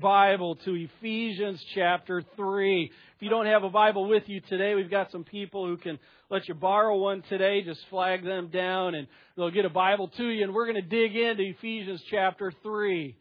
Bible to Ephesians chapter 3. If you don't have a Bible with you today, we've got some people who can let you borrow one today. Just flag them down and they'll get a Bible to you. And we're going to dig into Ephesians chapter 3.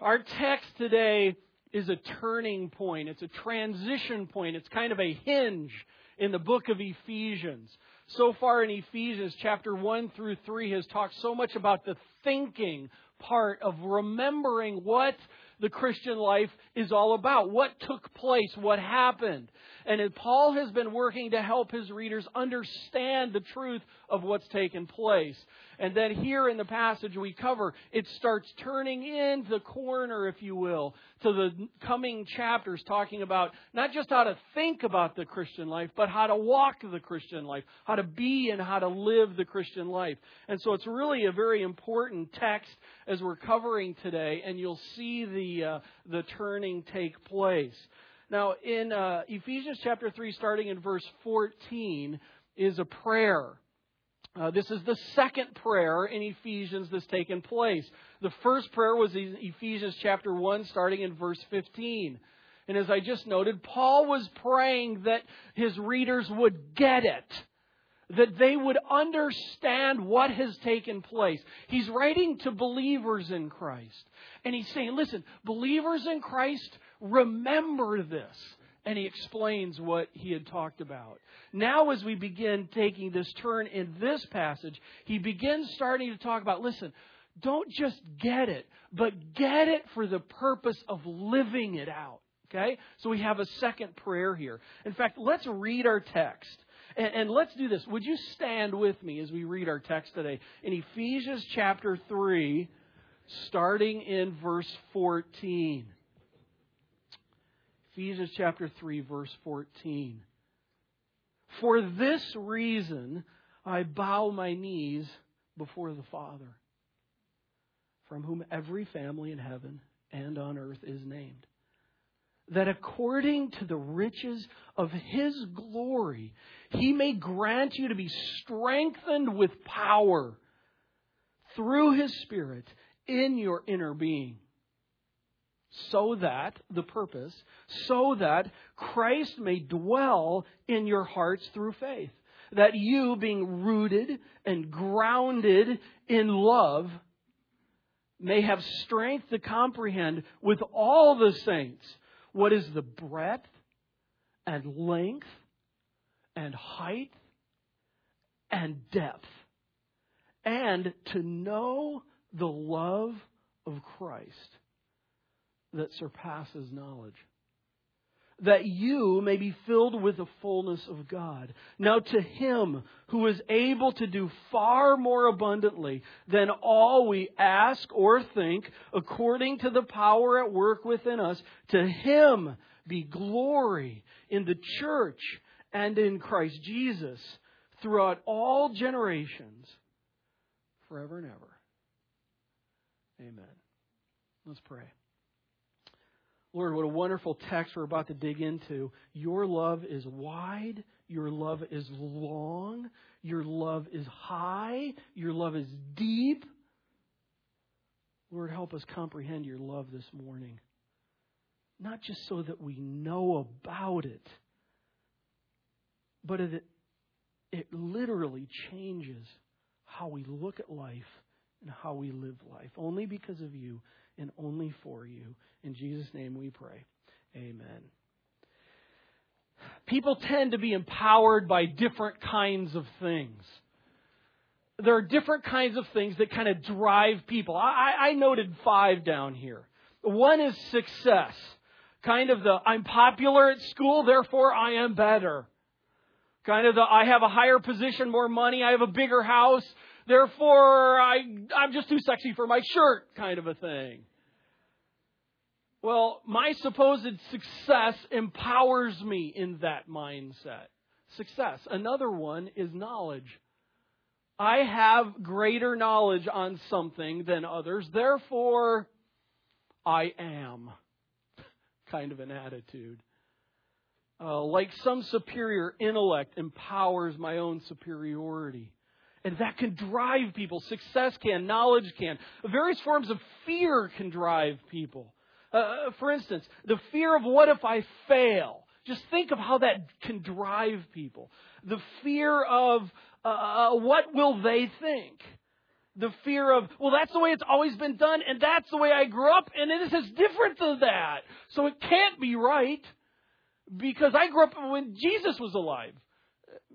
Our text today is a turning point. It's a transition point. It's kind of a hinge in the book of Ephesians. So far in Ephesians chapter 1 through 3 has talked so much about the thinking part of remembering what the Christian life is all about. What took place? What happened? And Paul has been working to help his readers understand the truth of what's taken place. And then here in the passage we cover, it starts turning in the corner, if you will, to the coming chapters talking about not just how to think about the Christian life, but how to walk the Christian life, how to be and how to live the Christian life. And so it's really a very important text as we're covering today, and you'll see the, uh, the turning take place. Now, in uh, Ephesians chapter 3, starting in verse 14, is a prayer. Uh, this is the second prayer in Ephesians that's taken place. The first prayer was in Ephesians chapter 1, starting in verse 15. And as I just noted, Paul was praying that his readers would get it, that they would understand what has taken place. He's writing to believers in Christ. And he's saying, listen, believers in Christ, remember this. And he explains what he had talked about. Now, as we begin taking this turn in this passage, he begins starting to talk about listen, don't just get it, but get it for the purpose of living it out. Okay? So we have a second prayer here. In fact, let's read our text. And, and, let's do this. Would you stand with me as we read our text today? In Ephesians chapter 3, starting in verse 14. Ephesians chapter 3, verse 14. For this reason, I bow my knees before the Father, from whom every family in heaven and on earth is named. That according to the riches of his glory, he may grant you to be strengthened with power through his Spirit in your inner being so that, the purpose, so that Christ may dwell in your hearts through faith. That you, being rooted and grounded in love, may have strength to comprehend with all the saints what is the breadth and length and height and depth, and to know the love of Christ that surpasses knowledge. That you may be filled with the fullness of God. Now to Him who is able to do far more abundantly than all we ask or think, according to the power at work within us, to Him be glory in the church and in Christ Jesus throughout all generations, forever and ever. Amen. Let's pray. Lord, what a wonderful text we're about to dig into. Your love is wide. Your love is long. Your love is high. Your love is deep. Lord, help us comprehend your love this morning. Not just so that we know about it, but it, it literally changes how we look at life and how we live life. Only because of you and only for you. In Jesus' name we pray. Amen. People tend to be empowered by different kinds of things. There are different kinds of things that kind of drive people. I, I noted five down here. One is success. Kind of the, I'm popular at school, therefore I am better. Kind of the, I have a higher position, more money, I have a bigger house, therefore I, I'm just too sexy for my shirt kind of a thing. Well, my supposed success empowers me in that mindset. Success. Another one is knowledge. I have greater knowledge on something than others, therefore I am. kind of an attitude. Uh, like some superior intellect empowers my own superiority. And that can drive people. Success can, knowledge can. Various forms of fear can drive people. Uh, for instance, the fear of what if I fail? Just think of how that can drive people. The fear of uh, uh, what will they think? The fear of, well, that's the way it's always been done, and that's the way I grew up, and this is different than that. So it can't be right because I grew up when Jesus was alive.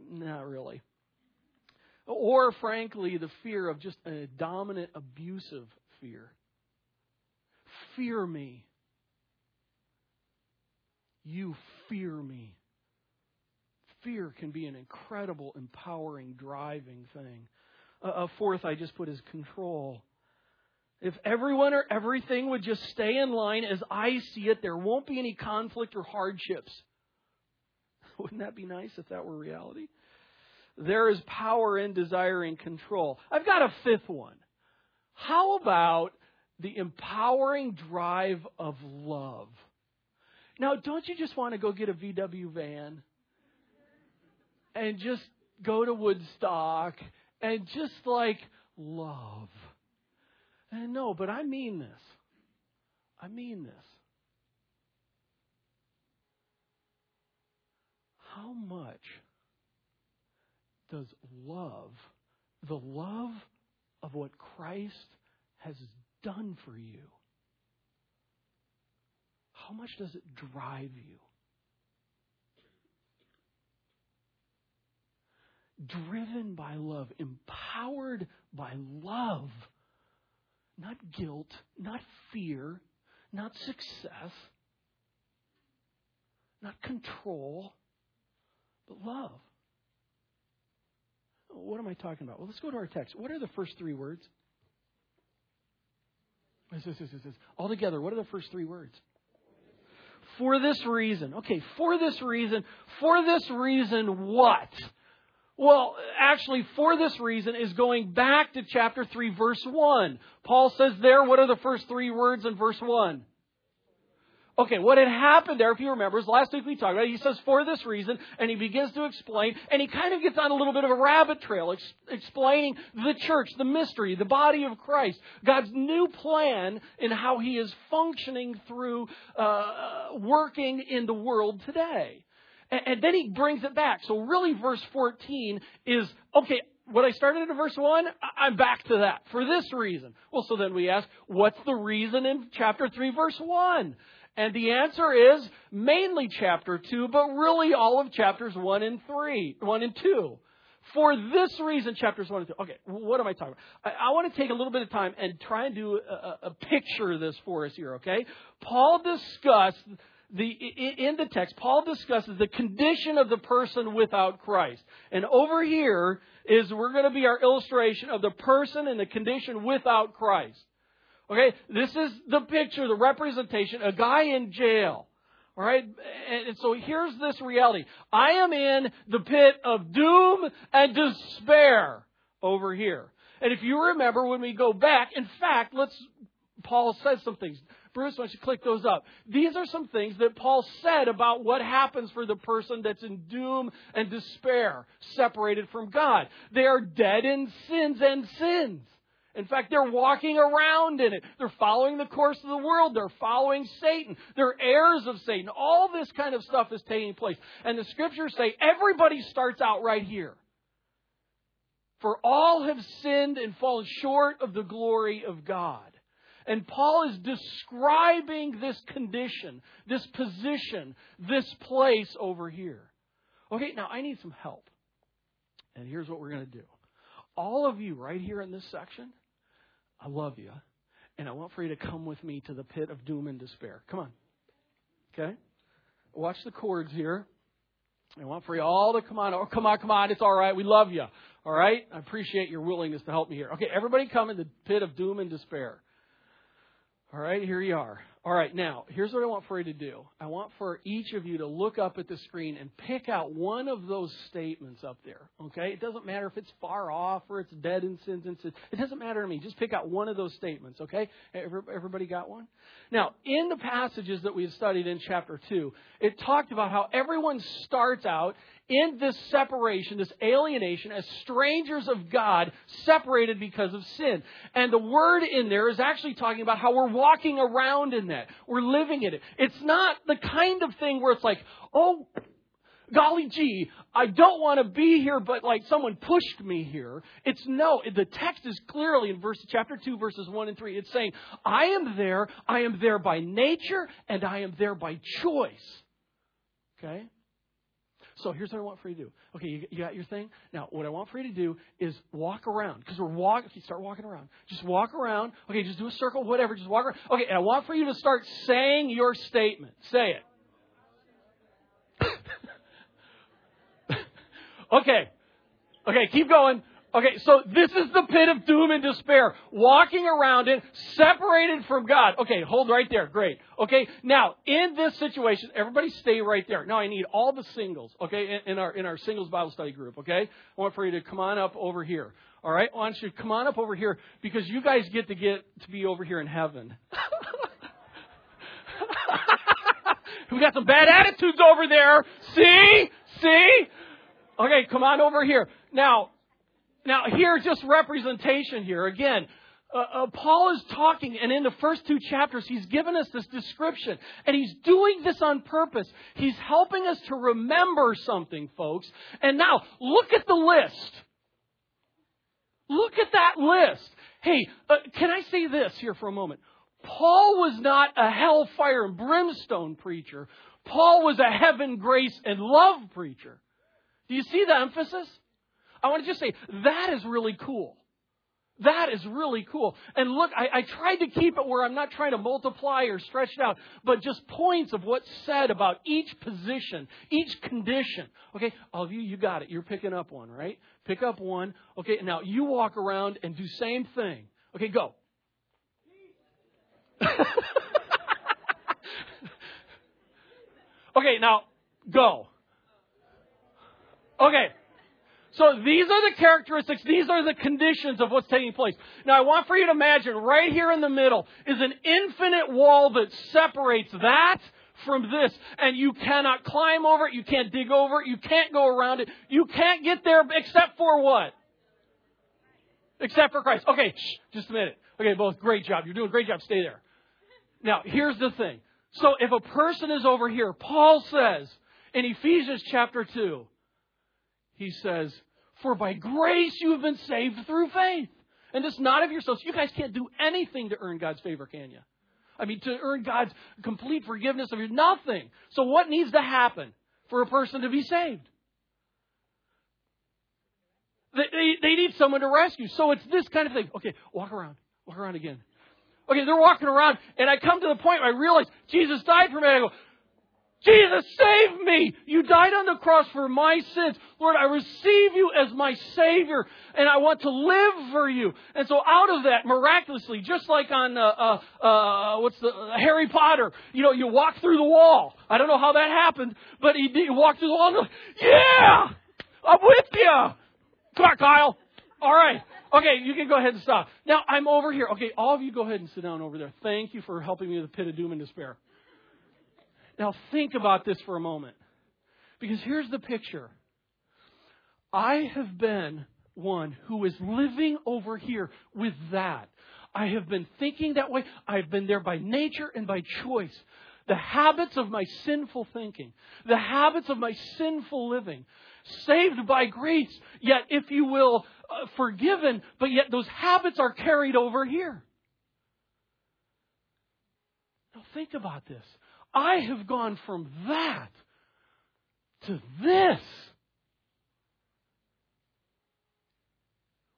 Not really. Or, frankly, the fear of just a dominant, abusive fear. Fear me. You fear me. Fear can be an incredible, empowering, driving thing. A fourth I just put is control. If everyone or everything would just stay in line as I see it, there won't be any conflict or hardships. Wouldn't that be nice if that were reality? There is power in desiring control. I've got a fifth one. How about the empowering drive of love? Now, don't you just want to go get a VW van and just go to Woodstock and just like love? And no, but I mean this. I mean this. How much does love, the love of what Christ has done for you, how much does it drive you? Driven by love, empowered by love, not guilt, not fear, not success, not control, but love. What am I talking about? Well, let's go to our text. What are the first three words? All together, what are the first three words? For this reason. Okay, for this reason. For this reason, what? Well, actually, for this reason is going back to chapter 3, verse 1. Paul says there, what are the first three words in verse 1? Okay, what had happened there, if you remember, is last week we talked about it. He says, for this reason, and he begins to explain, and he kind of gets on a little bit of a rabbit trail, ex- explaining the church, the mystery, the body of Christ, God's new plan in how he is functioning through, uh, working in the world today. And, and then he brings it back. So really, verse 14 is, okay, what I started in verse 1, I'm back to that for this reason. Well, so then we ask, what's the reason in chapter 3, verse 1? And the answer is mainly chapter 2, but really all of chapters 1 and 3, 1 and 2. For this reason, chapters 1 and 2. Okay, what am I talking about? I, I want to take a little bit of time and try and do a, a picture of this for us here, okay? Paul discussed the, in the text, Paul discusses the condition of the person without Christ. And over here is we're going to be our illustration of the person and the condition without Christ. Okay, this is the picture, the representation, a guy in jail. All right, and so here's this reality. I am in the pit of doom and despair over here. And if you remember when we go back, in fact, let's, Paul says some things. Bruce, why don't you click those up? These are some things that Paul said about what happens for the person that's in doom and despair, separated from God. They are dead in sins and sins. In fact, they're walking around in it. They're following the course of the world. They're following Satan. They're heirs of Satan. All this kind of stuff is taking place. And the scriptures say everybody starts out right here. For all have sinned and fallen short of the glory of God. And Paul is describing this condition, this position, this place over here. Okay, now I need some help. And here's what we're going to do. All of you right here in this section, I love you, and I want for you to come with me to the pit of doom and despair. Come on. Okay? Watch the cords here. I want for you all to come on. Oh, come on, come on. It's all right. We love you. All right? I appreciate your willingness to help me here. Okay, everybody come in the pit of doom and despair. All right, here you are. All right, now, here's what I want for you to do. I want for each of you to look up at the screen and pick out one of those statements up there. Okay? It doesn't matter if it's far off or it's dead in sins. It doesn't matter to me. Just pick out one of those statements. Okay? Everybody got one? Now, in the passages that we've studied in chapter 2, it talked about how everyone starts out in this separation, this alienation, as strangers of God, separated because of sin. And the word in there is actually talking about how we're walking around in that. We're living in it. It's not the kind of thing where it's like, oh, golly gee, I don't want to be here, but like someone pushed me here. It's no, the text is clearly in verse, chapter 2, verses 1 and 3. It's saying, I am there, I am there by nature, and I am there by choice. Okay? So here's what I want for you to do. Okay, you, you got your thing? Now, what I want for you to do is walk around. Because we're walking, okay, start walking around. Just walk around. Okay, just do a circle, whatever. Just walk around. Okay, and I want for you to start saying your statement. Say it. okay. Okay, keep going. Okay, so this is the pit of doom and despair. Walking around it, separated from God. Okay, hold right there. Great. Okay, now in this situation, everybody stay right there. Now I need all the singles. Okay, in, in our in our singles Bible study group. Okay, I want for you to come on up over here. All right, I want you to come on up over here because you guys get to get to be over here in heaven. we got some bad attitudes over there. See, see. Okay, come on over here. Now, now, here, just representation here. Again, uh, uh, Paul is talking, and in the first two chapters, he's given us this description. And he's doing this on purpose. He's helping us to remember something, folks. And now, look at the list. Look at that list. Hey, uh, can I say this here for a moment? Paul was not a hellfire and brimstone preacher. Paul was a heaven, grace, and love preacher. Do you see the emphasis? I want to just say that is really cool. That is really cool. And look, I, I, tried to keep it where I'm not trying to multiply or stretch it out, but just points of what's said about each position, each condition. Okay, all of you, you got it. You're picking up one, right? Pick up one. Okay, now you walk around and do same thing. Okay, go. okay, now go. Okay. So these are the characteristics, these are the conditions of what's taking place. Now I want for you to imagine right here in the middle is an infinite wall that separates that from this. And you cannot climb over it, you can't dig over it, you can't go around it, you can't get there except for what? Except for Christ. Okay, shh, just a minute. Okay, both great job. You're doing a great job. Stay there. Now, here's the thing. So if a person is over here, Paul says in Ephesians chapter 2, he says, for by grace you have been saved through faith. And it's not of yourselves. You guys can't do anything to earn God's favor, can you? I mean, to earn God's complete forgiveness of your nothing. So what needs to happen for a person to be saved? They, they, they need someone to rescue. So it's this kind of thing. Okay, walk around. Walk around again. Okay, they're walking around, and I come to the point where I realize Jesus died for me. I go, Jesus, save me! You died on the cross for my sins. Lord, I receive you as my Savior, and I want to live for you. And so out of that, miraculously, just like on, uh, uh, uh, what's the, uh, Harry Potter, you know, you walk through the wall. I don't know how that happened, but he, he walked through the wall and yeah! I'm with you! Come on, Kyle! Alright. Okay, you can go ahead and stop. Now, I'm over here. Okay, all of you go ahead and sit down over there. Thank you for helping me with the pit of doom and despair. Now think about this for a moment. Because here's the picture. I have been one who is living over here with that. I have been thinking that way. I've been there by nature and by choice. The habits of my sinful thinking, the habits of my sinful living, saved by grace, yet, if you will, uh, forgiven, but yet those habits are carried over here. Now think about this. I have gone from that to this.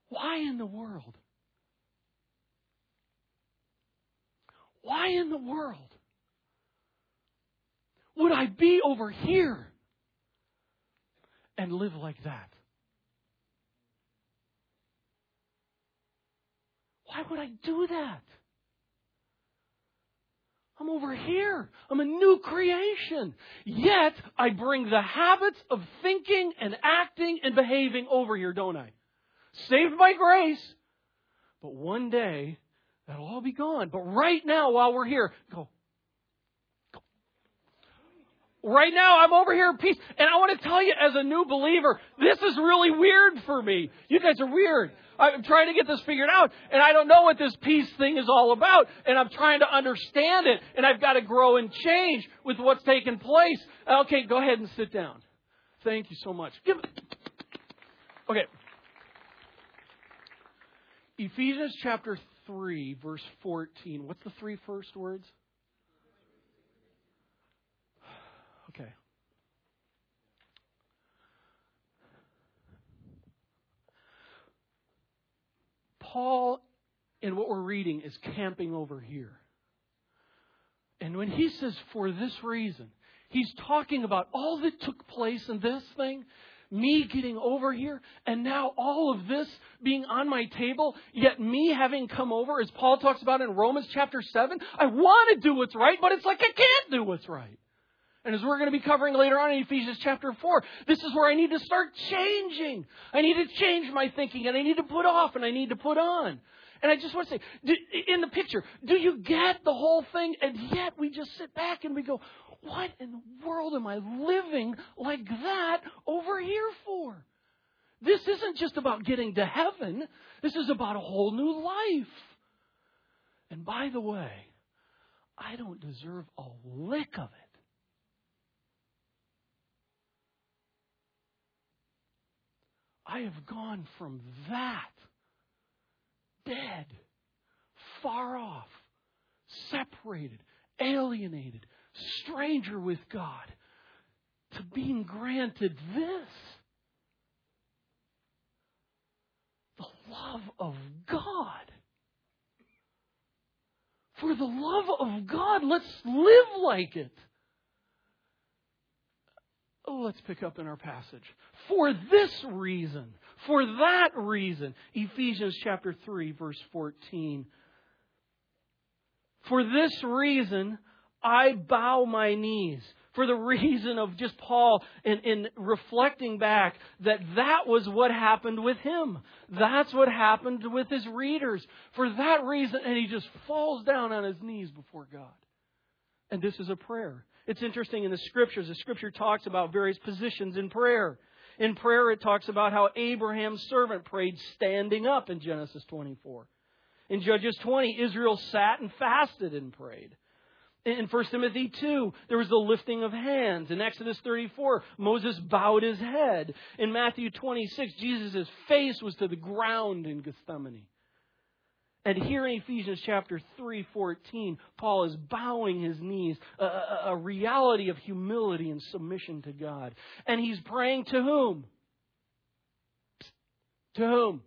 Why in the world? Why in the world would I be over here and live like that? Why would I do that? I'm over here. I'm a new creation. Yet, I bring the habits of thinking and acting and behaving over here, don't I? Saved by grace. But one day, that'll all be gone. But right now, while we're here, go. Right now, I'm over here in peace. And I want to tell you, as a new believer, this is really weird for me. You guys are weird. I'm trying to get this figured out, and I don't know what this peace thing is all about, and I'm trying to understand it, and I've got to grow and change with what's taking place. Okay, go ahead and sit down. Thank you so much. Okay. Ephesians chapter 3, verse 14. What's the three first words? Okay. Paul, in what we're reading, is camping over here. And when he says, for this reason, he's talking about all that took place in this thing, me getting over here, and now all of this being on my table, yet me having come over, as Paul talks about in Romans chapter 7. I want to do what's right, but it's like I can't do what's right. And as we're going to be covering later on in Ephesians chapter 4, this is where I need to start changing. I need to change my thinking, and I need to put off, and I need to put on. And I just want to say, in the picture, do you get the whole thing? And yet we just sit back and we go, what in the world am I living like that over here for? This isn't just about getting to heaven. This is about a whole new life. And by the way, I don't deserve a lick of it. I have gone from that dead, far off, separated, alienated, stranger with God, to being granted this the love of God. For the love of God, let's live like it. Oh, let's pick up in our passage. For this reason, for that reason, Ephesians chapter 3, verse 14. For this reason, I bow my knees. For the reason of just Paul in, in reflecting back that that was what happened with him. That's what happened with his readers. For that reason, and he just falls down on his knees before God. And this is a prayer. It's interesting in the scriptures, the scripture talks about various positions in prayer. In prayer, it talks about how Abraham's servant prayed standing up in Genesis 24. In Judges 20, Israel sat and fasted and prayed. In 1 Timothy 2, there was the lifting of hands. In Exodus 34, Moses bowed his head. In Matthew 26, Jesus' face was to the ground in Gethsemane. And here in Ephesians chapter 3:14, Paul is bowing his knees, a, a, a reality of humility and submission to God. And he's praying to whom? To whom?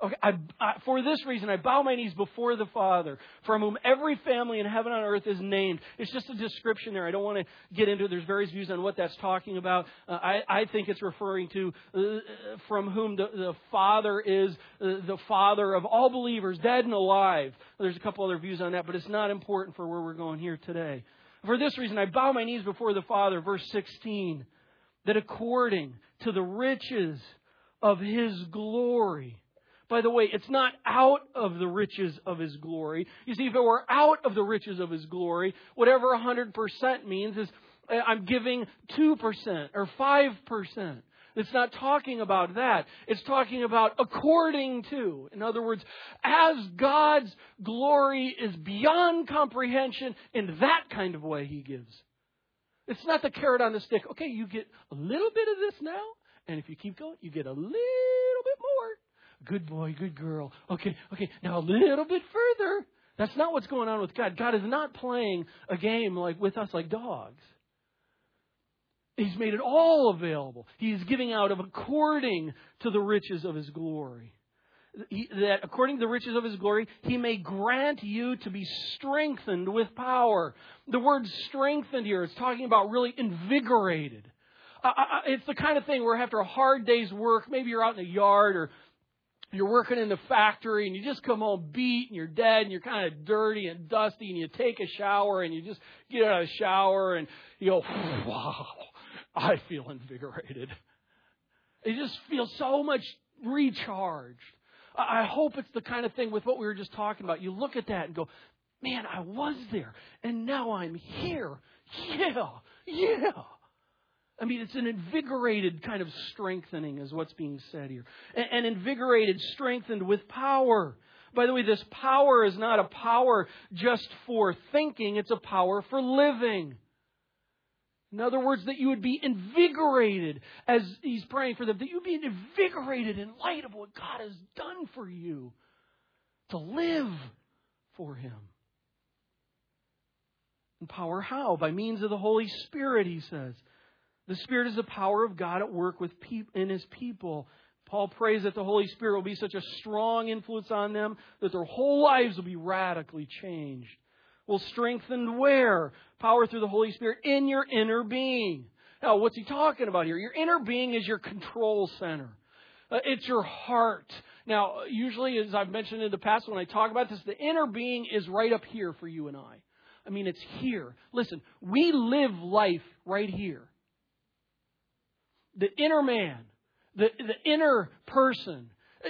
Okay, I, I, for this reason, I bow my knees before the Father, from whom every family in heaven on earth is named. It's just a description there. I don't want to get into. There's various views on what that's talking about. Uh, I, I, think it's referring to uh, from whom the, the Father is uh, the Father of all believers, dead and alive. There's a couple other views on that, but it's not important for where we're going here today. For this reason, I bow my knees before the Father, verse 16, that according to the riches of His glory, by the way, it's not out of the riches of His glory. You see, if it were out of the riches of His glory, whatever 100% means is uh, I'm giving 2% or 5%. It's not talking about that. It's talking about according to. In other words, as God's glory is beyond comprehension, in that kind of way He gives. It's not the carrot on the stick. Okay, you get a little bit of this now, and if you keep going, you get a little bit more. Good boy, good girl. Okay, okay, now a little bit further. That's not what's going on with God. God is not playing a game like with us like dogs. He's made it all available. He's giving out of according to the riches of his glory. He, that according to the riches of his glory, he may grant you to be strengthened with power. The word strengthened here is talking about really invigorated. Uh, it's the kind of thing where after a hard day's work, maybe you're out in the yard or you're working in the factory and you just come home beat and you're dead and you're kind of dirty and dusty and you take a shower and you just get out of the shower and you go, wow, I feel invigorated. You just feel so much recharged. I hope it's the kind of thing with what we were just talking about. You look at that and go, man, I was there and now I'm here. Yeah, yeah. I mean, it's an invigorated kind of strengthening, is what's being said here. And, invigorated, strengthened with power. By the way, this power is not a power just for thinking, it's a power for living. In other words, that you would be invigorated as he's praying for them, that you'd be invigorated in light of what God has done for you to live for him. And power how? By means of the Holy Spirit, he says. The Spirit is the power of God at work with in His people. Paul prays that the Holy Spirit will be such a strong influence on them that their whole lives will be radically changed. Will strengthen where? Power through the Holy Spirit in your inner being. Now, what's he talking about here? Your inner being is your control center. Uh, it's your heart. Now, usually, as I've mentioned in the past when I talk about this, the inner being is right up here for you and I. I mean, it's here. Listen, we live life right here the inner man, the, the inner person, eh,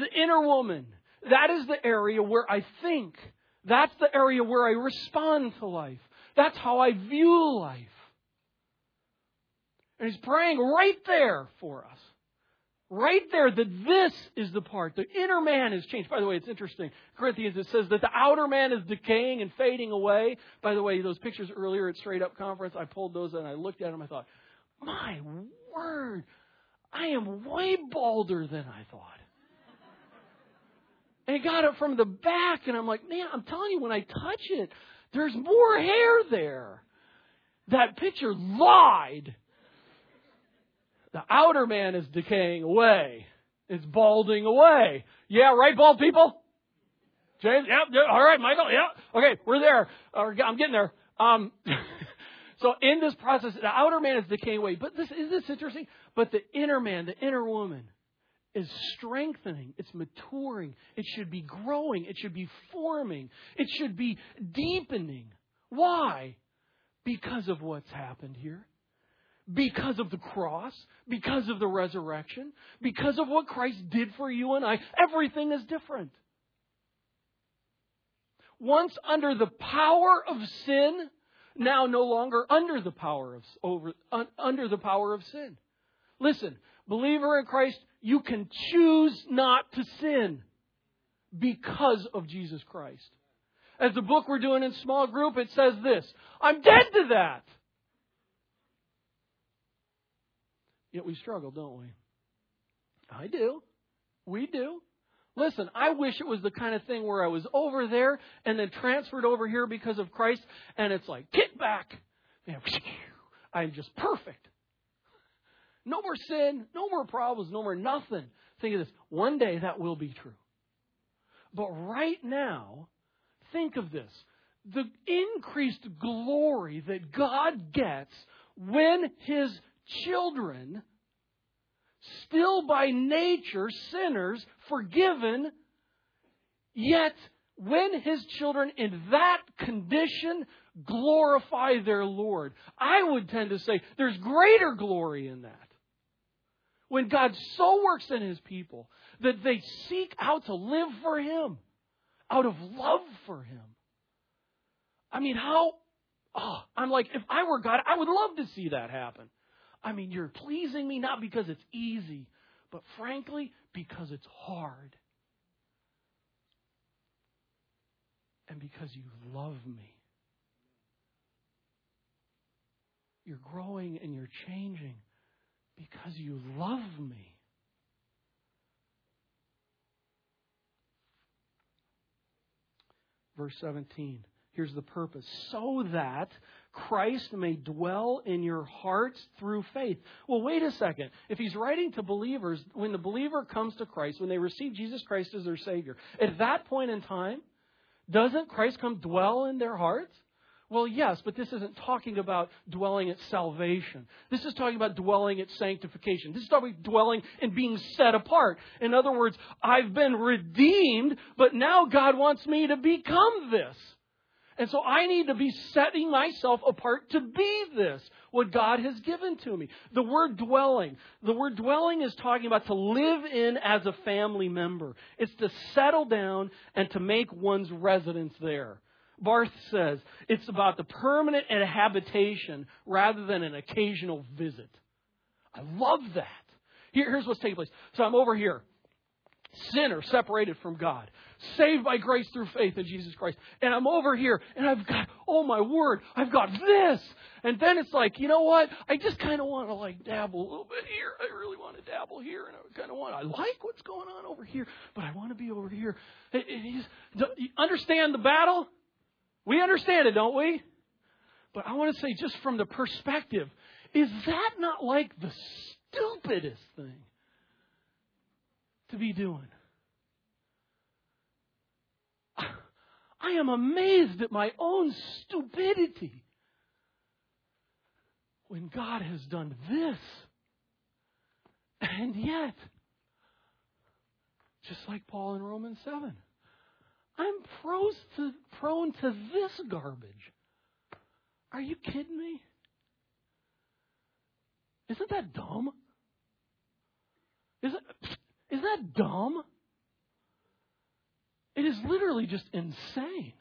the inner woman. That is the area where I think. That's the area where I respond to life. That's how I view life. And he's praying right there for us. Right there, that this is the part. The inner man is changed. By the way, it's interesting. Corinthians, it says that the outer man is decaying and fading away. By the way, those pictures earlier at Straight Up Conference, I pulled those and I looked at them. I thought, my word, I am way balder than I thought. And he got it from the back, and I'm like, man, I'm telling you, when I touch it, there's more hair there. That picture lied. The outer man is decaying away. It's balding away. Yeah, right, bald people? James? Yeah, yeah all right, Michael? Yeah. Okay, we're there. I'm getting there. Um, So in this process, the outer man is decaying away. But this is this interesting? But the inner man, the inner woman, is strengthening. It's maturing. It should be growing. It should be forming. It should be deepening. Why? Because of what's happened here. Because of the cross, because of the resurrection, because of what Christ did for you and I, everything is different. Once under the power of sin, now no longer under the power of over un, under the power of sin. Listen, believer in Christ, you can choose not to sin because of Jesus Christ. As the book we're doing in small group, it says this I'm dead to that. Yet we struggle, don't we? I do. We do. Listen, I wish it was the kind of thing where I was over there and then transferred over here because of Christ, and it's like, get back. Man, I'm just perfect. No more sin, no more problems, no more nothing. Think of this. One day that will be true. But right now, think of this. The increased glory that God gets when His children still by nature sinners, forgiven, yet when his children in that condition glorify their Lord, I would tend to say there's greater glory in that. When God so works in his people that they seek out to live for him out of love for him. I mean, how? Oh, I'm like, if I were God, I would love to see that happen. I mean, you're pleasing me not because it's easy, but frankly, because it's hard. And because you love me. You're growing and you're changing because you love me. Verse 17. Here's the purpose. So that Christ may dwell in your hearts through faith. Well, wait a second. If he's writing to believers, when the believer comes to Christ, when they receive Jesus Christ as their Savior, at that point in time, doesn't Christ come dwell in their hearts? Well, yes, but this isn't talking about dwelling at salvation. This is talking about dwelling at sanctification. This is talking about dwelling and being set apart. In other words, I've been redeemed, but now God wants me to become this. And so I need to be setting myself apart to be this, what God has given to me. The word dwelling, the word dwelling is talking about to live in as a family member. It's to settle down and to make one's residence there. Barth says it's about the permanent habitation rather than an occasional visit. I love that. Here, here's what's taking place. So I'm over here, sinner separated from God, saved by grace through faith in Jesus Christ. And I'm over here, and I've got, oh my word, I've got this. And then it's like, you know what? I just kind of want to like dabble a little bit here. I really want to dabble here, and I kind of want. I like what's going on over here, but I want to be over here. It, it, understand the battle? We understand it, don't we? But I want to say, just from the perspective, is that not like the stupidest thing to be doing? I am amazed at my own stupidity when God has done this. And yet, just like Paul in Romans 7, I'm prone to, prone to this garbage. Are you kidding me? Isn't that dumb? Is that dumb? It is literally just insane.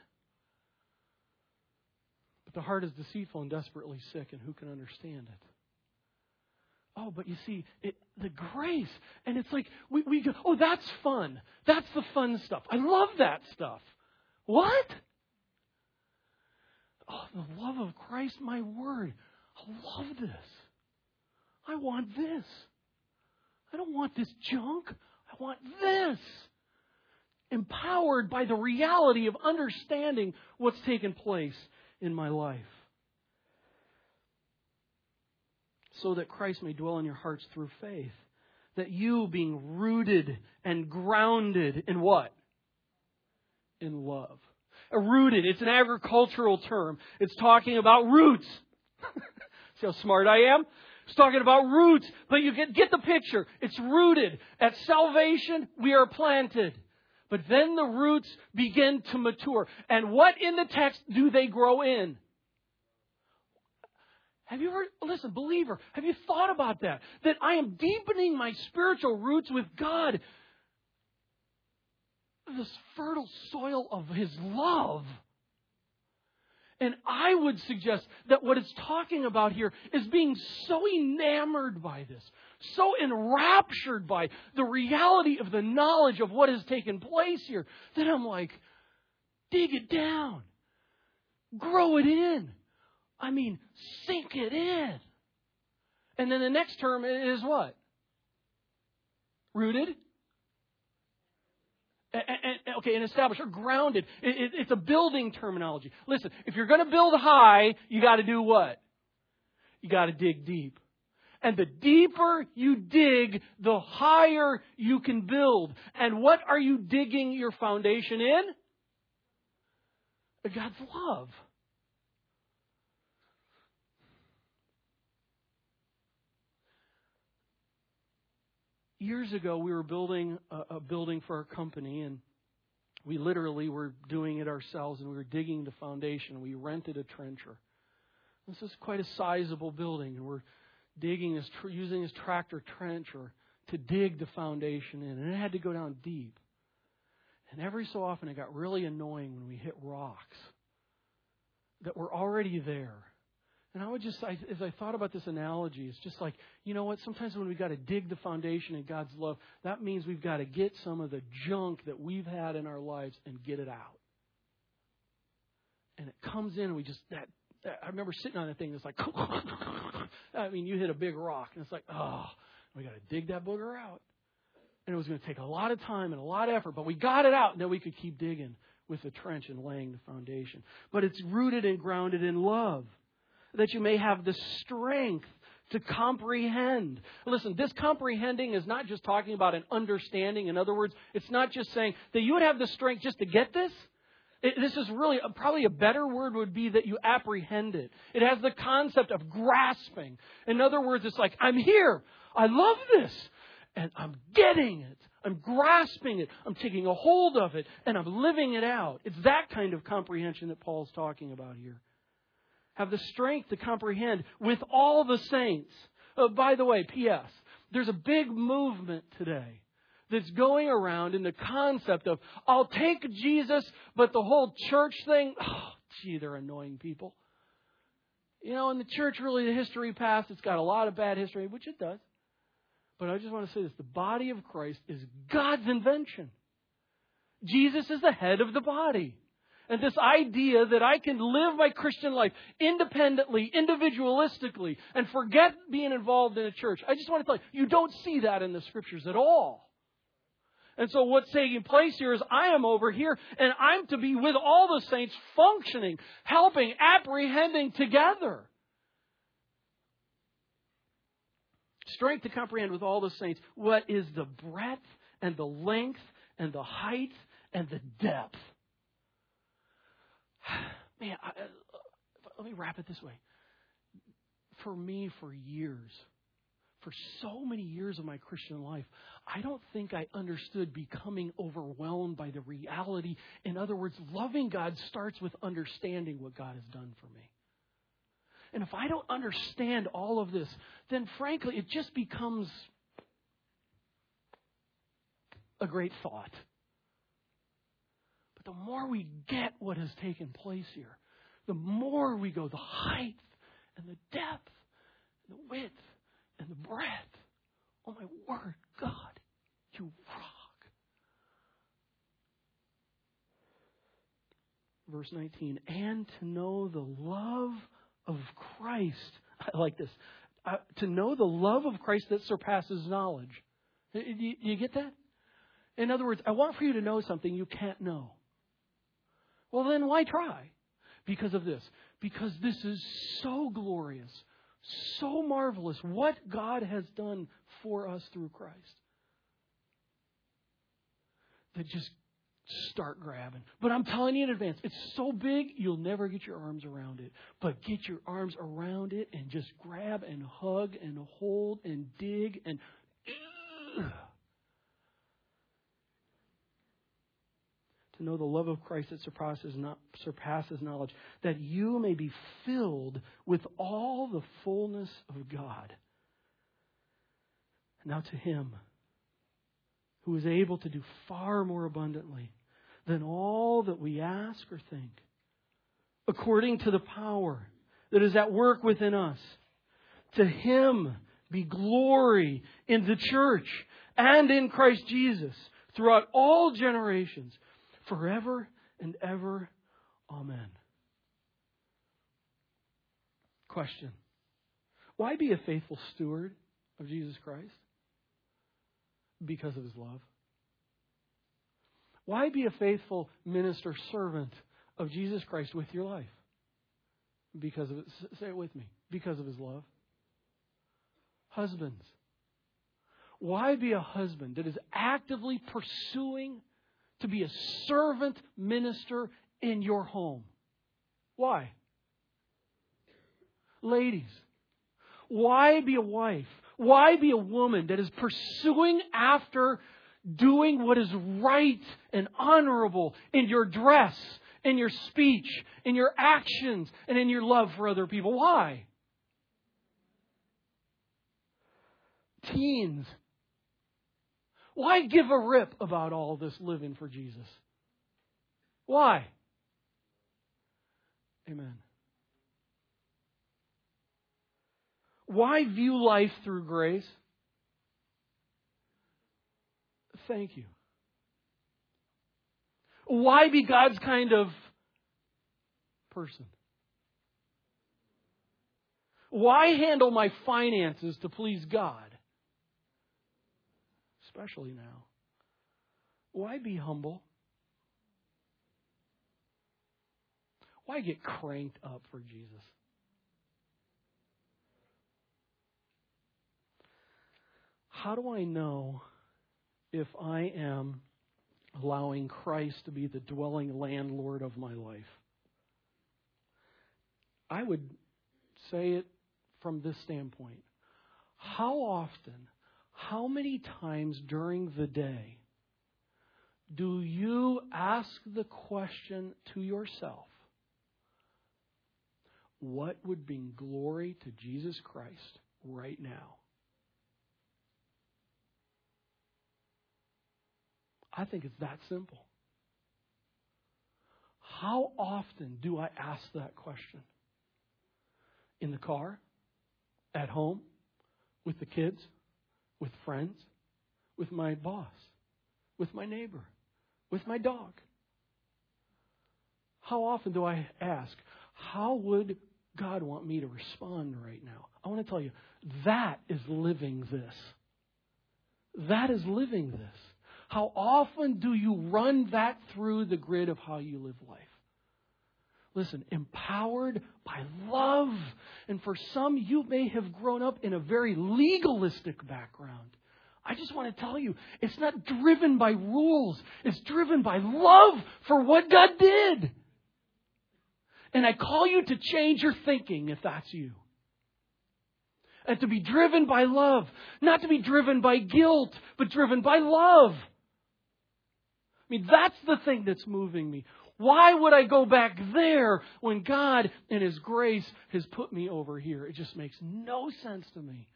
But the heart is deceitful and desperately sick, and who can understand it? Oh, but you see, it, the grace, and it's like we, we go, oh, that's fun. That's the fun stuff. I love that stuff. What? Oh, the love of Christ, my word. I love this. I want this. I don't want this junk. I want this. Empowered by the reality of understanding what's taken place in my life. so that Christ may dwell in your hearts through faith. That you, being rooted and grounded in what? In love. Uh, rooted, it's an agricultural term. It's talking about roots. See how smart I am? It's talking about roots, but you get, get the picture. It's rooted. At salvation, we are planted. But then the roots begin to mature. And what in the text do they grow in? Have you ever, listen, believer, have you thought about that? That I am deepening my spiritual roots with God. This fertile soil of His love. And I would suggest that what it's talking about here is being so enamored by this, so enraptured by the reality of the knowledge of what has taken place here, that I'm like, dig it down, grow it in. I mean, sink it in. And then the next term is what? Rooted. And, and, okay, and established or grounded. It, it, it's a building terminology. Listen, if you're going to build high, you got to do what? You got to dig deep. And the deeper you dig, the higher you can build. And what are you digging your foundation in? God's love. years ago, we were building a, a building for our company, and we literally were doing it ourselves, and we were digging the foundation. We rented a trencher. This is quite a sizable building, and we're digging this, using this tractor trencher to dig the foundation in, and it had to go down deep. And every so often, it got really annoying when we hit rocks that were already there and I would just, I, as I thought about this analogy, it's just like, you know what? Sometimes when we've got to dig the foundation in God's love, that means we've got to get some of the junk that we've had in our lives and get it out. And it comes in, and we just, that I remember sitting on that thing, it's like, I mean, you hit a big rock, and it's like, oh, we got to dig that booger out. And it was going to take a lot of time and a lot of effort, but we got it out, and then we could keep digging with the trench and laying the foundation. But it's rooted and grounded in love that you may have the strength to comprehend. Listen, this comprehending is not just talking about an understanding. In other words, it's not just saying that you would have the strength just to get this, It, this is really probably a better word would be that you apprehend it. It has the concept of grasping. In other words, it's like, I'm here. I love this. And I'm getting it. I'm grasping it. I'm taking a hold of it. And I'm living it out. It's that kind of comprehension that Paul's talking about here. Have the strength to comprehend with all the saints. Oh, by the way, P.S. There's a big movement today that's going around in the concept of, I'll take Jesus, but the whole church thing, oh, gee, they're annoying people. You know, in the church, really, the history past, it's got a lot of bad history, which it does. But I just want to say this the body of Christ is God's invention. Jesus is the head of the body. And this idea that I can live my Christian life independently, individualistically, and forget being involved in a church. I just want to tell you, you don't see that in the scriptures at all. And so what's taking place here is I am over here and I'm to be with all the saints functioning, helping, apprehending together. Strength to comprehend with all the saints what is the breadth and the length and the height and the depth. Man, I, uh, let me wrap it this way. For me, for years, for so many years of my Christian life, I don't think I understood becoming overwhelmed by the reality. In other words, loving God starts with understanding what God has done for me. And if I don't understand all of this, then frankly, it just becomes a great thought. But the more we get what has taken place here, the more we go, the height and the depth and the width and the breath. Oh my word, God, you rock. Verse 19, and to know the love of Christ. I like this. Uh, to know the love of Christ that surpasses knowledge. Do you, you get that? In other words, I want for you to know something you can't know. Well, then why try? Because of this. Because this is so glorious, so marvelous what God has done for us through Christ. That just start grabbing. But I'm telling you in advance, it's so big, you'll never get your arms around it. But get your arms around it and just grab and hug and hold and dig and. Know the love of Christ that surpasses, not, surpasses knowledge, that you may be filled with all the fullness of God. Now to Him who is able to do far more abundantly than all that we ask or think, according to the power that is at work within us. To Him be glory in the church and in Christ Jesus throughout all generations, forever and ever. Amen. Question Why be a faithful steward of Jesus Christ? Because of his love. Why be a faithful minister servant of Jesus Christ with your life? Because of it. Say it with me. Because of his love. Husbands. Why be a husband that is actively pursuing to be a servant minister in your home? Why? Ladies, why be a wife why be a woman that is pursuing after doing what is right and honorable in your dress, in your speech, in your actions, and in your love for other people? Why? Teens, why give a rip about all this living for Jesus? Why? Amen. Why view life through grace? Thank you. Why be God's kind of person? Why handle my finances to please God? Especially now. Why be humble? Why get cranked up for Jesus? how do I know if I am allowing Christ to be the dwelling landlord of my life. I would say it from this standpoint. How often, how many times during the day do you ask the question to yourself, what would bring glory to Jesus Christ right now? I think it's that simple. How often do I ask that question? In the car? At home? With the kids? With friends? With my boss? With my neighbor? With my dog? How often do I ask, how would God want me to respond right now? I want to tell you, that is living this. That is living this. How often do you run that through the grid of how you live life? Listen, empowered by love. And for some, you may have grown up in a very legalistic background. I just want to tell you, it's not driven by rules. It's driven by love for what God did. And I call you to change your thinking if that's you. And to be driven by love. Not to be driven by guilt, but driven by love. I mean, that's the thing that's moving me. Why would I go back there when God, in His grace, has put me over here? It just makes no sense to me.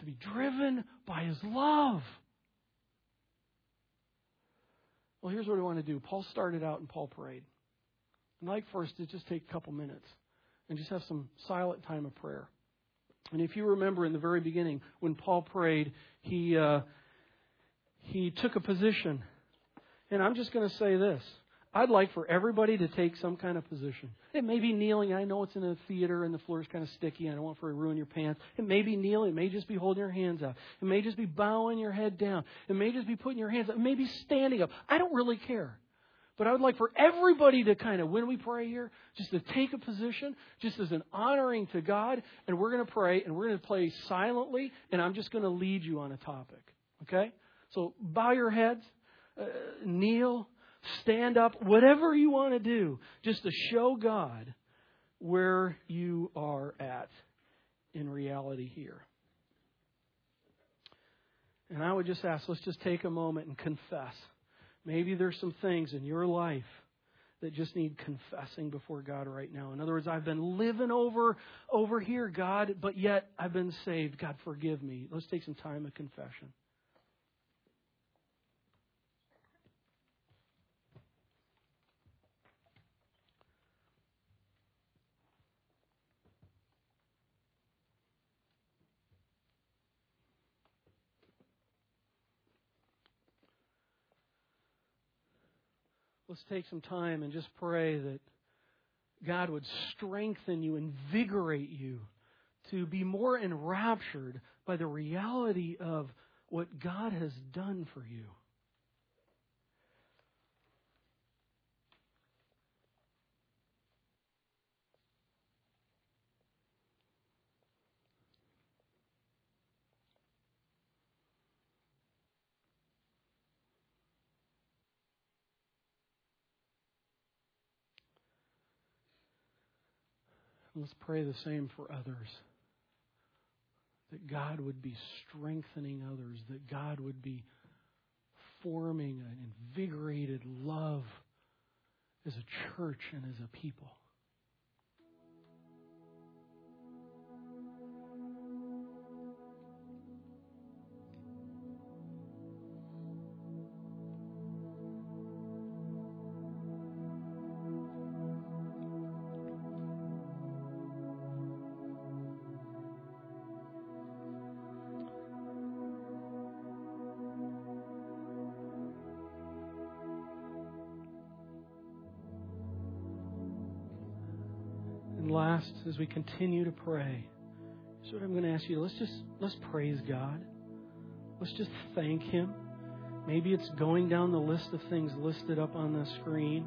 To be driven by His love. Well, here's what I want to do. Paul started out and Paul prayed. I'd like first to just take a couple minutes and just have some silent time of prayer. And if you remember in the very beginning, when Paul prayed, he, uh, he took a position and I'm just going to say this. I'd like for everybody to take some kind of position. It may be kneeling. I know it's in a theater and the floor is kind of sticky. I don't want for to ruin your pants. It may be kneeling. It may just be holding your hands up. It may just be bowing your head down. It may just be putting your hands up. It may be standing up. I don't really care. But I would like for everybody to kind of, when we pray here, just to take a position, just as an honoring to God, and we're going to pray, and we're going to play silently, and I'm just going to lead you on a topic. Okay? So bow your heads uh, kneel, stand up, whatever you want to do, just to show God where you are at in reality here. And I would just ask, let's just take a moment and confess. Maybe there's some things in your life that just need confessing before God right now. In other words, I've been living over over here, God, but yet I've been saved. God, forgive me. Let's take some time of confession. Let's take some time and just pray that God would strengthen you, invigorate you to be more enraptured by the reality of what God has done for you. Let's pray the same for others. That God would be strengthening others, that God would be forming an invigorated love as a church and as a people. Last, as we continue to pray, is what I'm going to ask you. Let's just let's praise God. Let's just thank Him. Maybe it's going down the list of things listed up on the screen.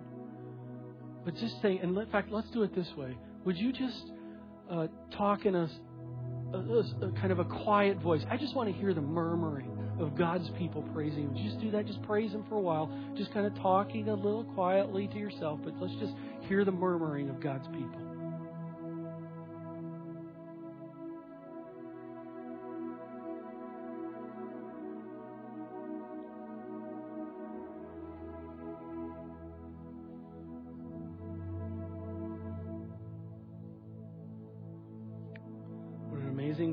But just say, and in fact, let's do it this way. Would you just uh, talk in a, a, a, kind of a quiet voice? I just want to hear the murmuring of God's people praising Him. Just do that. Just praise Him for a while. Just kind of talking a little quietly to yourself, but let's just hear the murmuring of God's people.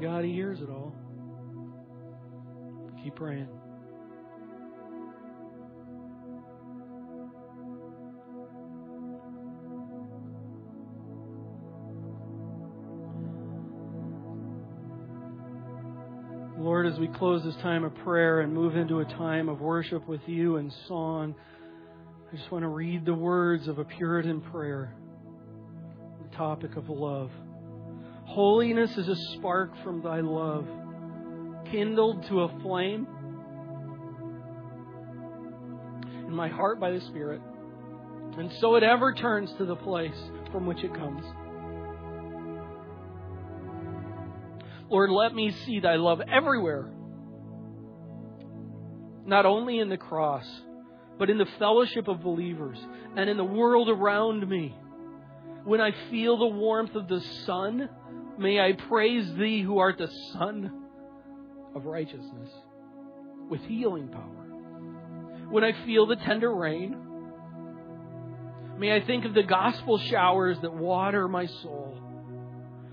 God He hears it all. Keep praying. Lord, as we close this time of prayer and move into a time of worship with you and song, I just want to read the words of a Puritan prayer, the topic of love. Holiness is a spark from thy love, kindled to a flame in my heart by the Spirit, and so it ever turns to the place from which it comes. Lord, let me see thy love everywhere. Not only in the cross, but in the fellowship of believers and in the world around me. When I feel the warmth of the sun, may I praise thee who art the sun of righteousness with healing power. When I feel the tender rain, may I think of the gospel showers that water my soul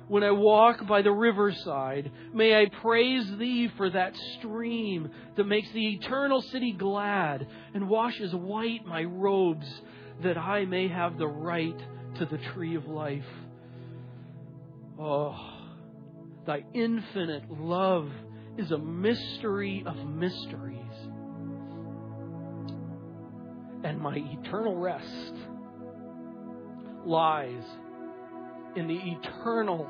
when I walk by the riverside, may I praise Thee for that stream that makes the eternal city glad and washes white my robes, that I may have the right to the tree of life. Oh, Thy infinite love is a mystery of mysteries. And my eternal rest lies in the eternal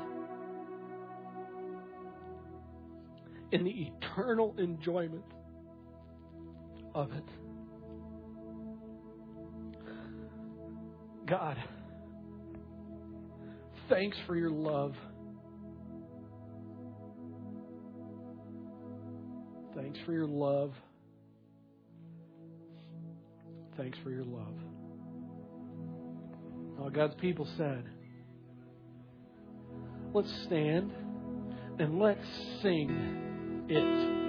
in the eternal enjoyment of it. God, thanks for your love. Thanks for your love. Thanks for your love. All God's people said, let's stand and let's sing it.